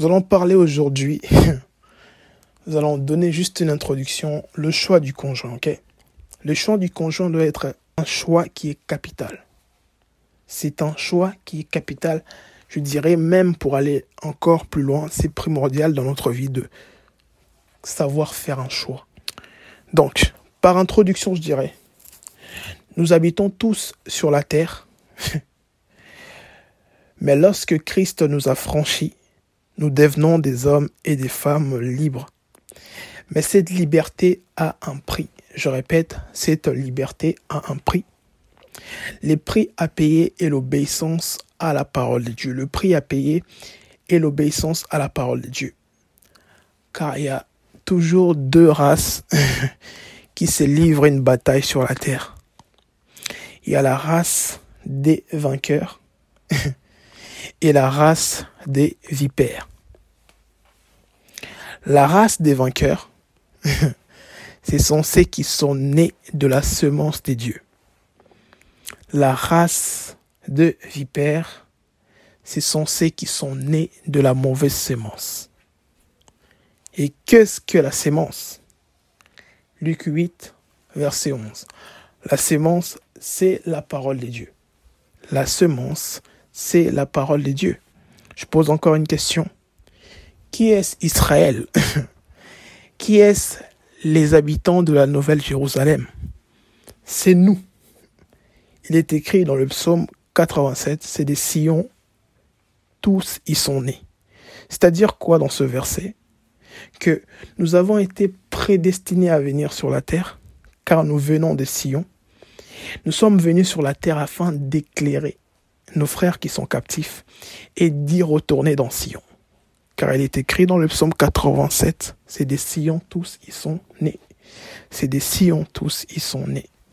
Nous allons parler aujourd'hui, nous allons donner juste une introduction, le choix du conjoint, ok? Le choix du conjoint doit être un choix qui est capital. C'est un choix qui est capital. Je dirais même pour aller encore plus loin, c'est primordial dans notre vie de savoir faire un choix. Donc, par introduction, je dirais, nous habitons tous sur la terre, mais lorsque Christ nous a franchis, nous devenons des hommes et des femmes libres. Mais cette liberté a un prix. Je répète, cette liberté a un prix. Les prix à payer est l'obéissance à la parole de Dieu. Le prix à payer est l'obéissance à la parole de Dieu. Car il y a toujours deux races qui se livrent une bataille sur la terre. Il y a la race des vainqueurs et la race des vipères. La race des vainqueurs, ce sont ceux qui sont nés de la semence des dieux. La race de vipères, ce sont ceux qui sont nés de la mauvaise semence. Et qu'est-ce que la sémence Luc 8, verset 11. La sémence, c'est la parole de Dieu. La semence, c'est la parole de Dieu. Je pose encore une question. Qui est Israël? Qui est les habitants de la Nouvelle Jérusalem? C'est nous. Il est écrit dans le psaume 87, c'est des sillons, tous y sont nés. C'est-à-dire quoi dans ce verset? Que nous avons été prédestinés à venir sur la terre, car nous venons des sillons. Nous sommes venus sur la terre afin d'éclairer nos frères qui sont captifs et d'y retourner dans Sion. Car il est écrit dans le psaume 87, c'est des sillons tous y sont nés. C'est des sillons tous y sont nés.